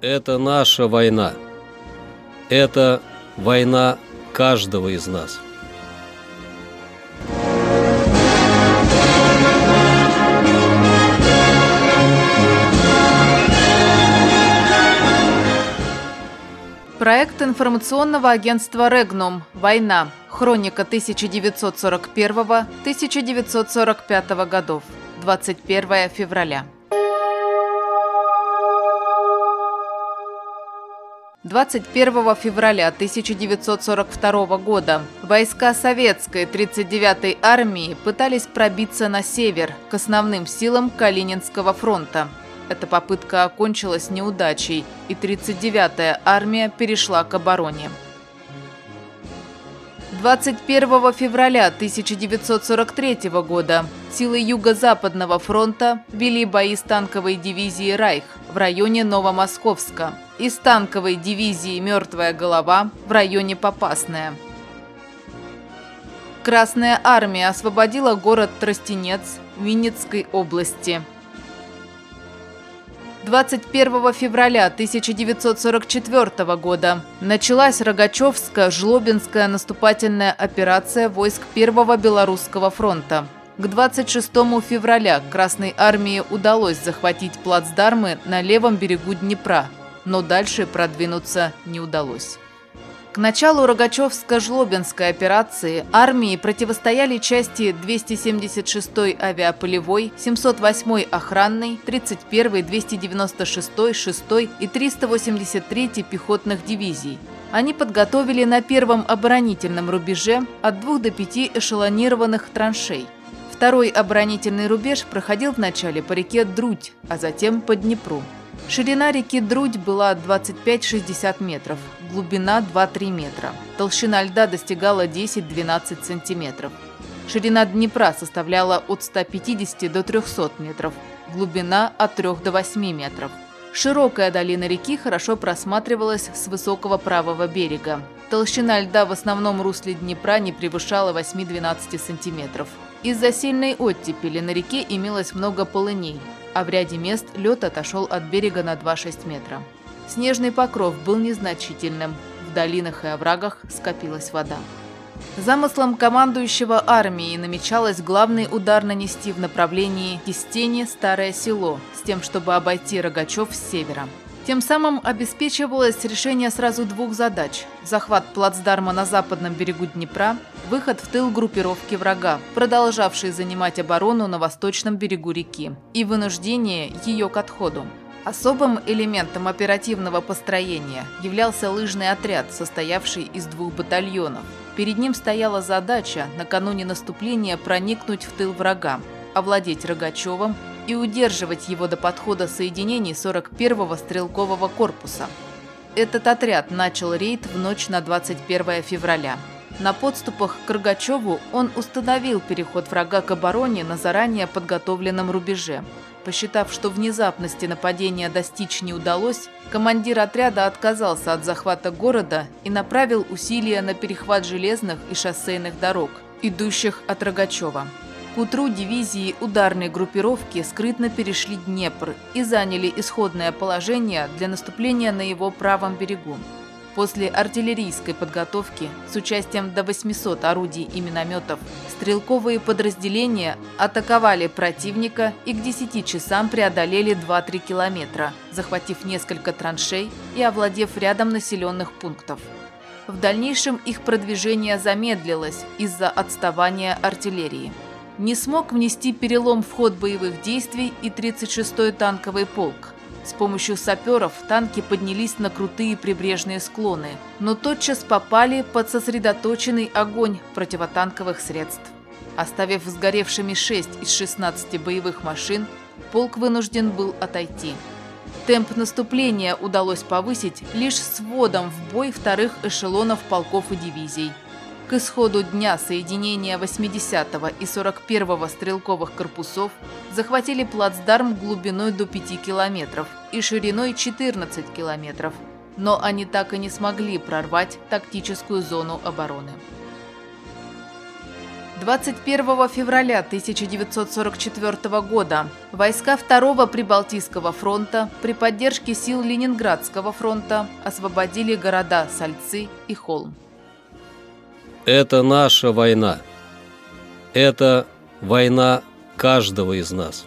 Это наша война. Это война каждого из нас. Проект информационного агентства «Регнум. Война. Хроника 1941-1945 годов. 21 февраля. 21 февраля 1942 года войска советской 39-й армии пытались пробиться на север к основным силам Калининского фронта. Эта попытка окончилась неудачей, и 39-я армия перешла к обороне. 21 февраля 1943 года силы Юго-Западного фронта вели бои с танковой дивизией «Райх» в районе Новомосковска и с танковой дивизией «Мертвая голова» в районе Попасная. Красная армия освободила город Тростенец Винницкой области. 21 февраля 1944 года началась Рогачевско-Жлобинская наступательная операция войск Первого Белорусского фронта. К 26 февраля Красной армии удалось захватить плацдармы на левом берегу Днепра, но дальше продвинуться не удалось. К началу Рогачевско-Жлобинской операции армии противостояли части 276-й авиаполевой, 708-й охранной, 31-й, 296-й, 6-й и 383-й пехотных дивизий. Они подготовили на первом оборонительном рубеже от 2 до 5 эшелонированных траншей. Второй оборонительный рубеж проходил вначале по реке Друдь, а затем по Днепру. Ширина реки Друдь была 25-60 метров, глубина 2-3 метра. Толщина льда достигала 10-12 сантиметров. Ширина Днепра составляла от 150 до 300 метров, глубина от 3 до 8 метров. Широкая долина реки хорошо просматривалась с высокого правого берега. Толщина льда в основном русле Днепра не превышала 8-12 сантиметров. Из-за сильной оттепели на реке имелось много полыней, а в ряде мест лед отошел от берега на 2-6 метра. Снежный покров был незначительным, в долинах и оврагах скопилась вода. Замыслом командующего армией намечалось главный удар нанести в направлении Кистени Старое Село, с тем, чтобы обойти Рогачев с севера. Тем самым обеспечивалось решение сразу двух задач – захват плацдарма на западном берегу Днепра, выход в тыл группировки врага, продолжавшей занимать оборону на восточном берегу реки, и вынуждение ее к отходу. Особым элементом оперативного построения являлся лыжный отряд, состоявший из двух батальонов. Перед ним стояла задача накануне наступления проникнуть в тыл врага, овладеть Рогачевым и удерживать его до подхода соединений 41-го стрелкового корпуса. Этот отряд начал рейд в ночь на 21 февраля. На подступах к Рогачеву он установил переход врага к обороне на заранее подготовленном рубеже. Посчитав, что внезапности нападения достичь не удалось, командир отряда отказался от захвата города и направил усилия на перехват железных и шоссейных дорог, идущих от Рогачева. К утру дивизии ударной группировки скрытно перешли Днепр и заняли исходное положение для наступления на его правом берегу. После артиллерийской подготовки с участием до 800 орудий и минометов стрелковые подразделения атаковали противника и к 10 часам преодолели 2-3 километра, захватив несколько траншей и овладев рядом населенных пунктов. В дальнейшем их продвижение замедлилось из-за отставания артиллерии. Не смог внести перелом в ход боевых действий и 36-й танковый полк – с помощью саперов танки поднялись на крутые прибрежные склоны, но тотчас попали под сосредоточенный огонь противотанковых средств. Оставив сгоревшими 6 из 16 боевых машин, полк вынужден был отойти. Темп наступления удалось повысить лишь с вводом в бой вторых эшелонов полков и дивизий – к исходу дня соединения 80-го и 41-го стрелковых корпусов захватили плацдарм глубиной до 5 километров и шириной 14 километров, но они так и не смогли прорвать тактическую зону обороны. 21 февраля 1944 года войска Второго Прибалтийского фронта при поддержке сил Ленинградского фронта освободили города Сальцы и Холм. Это наша война. Это война каждого из нас.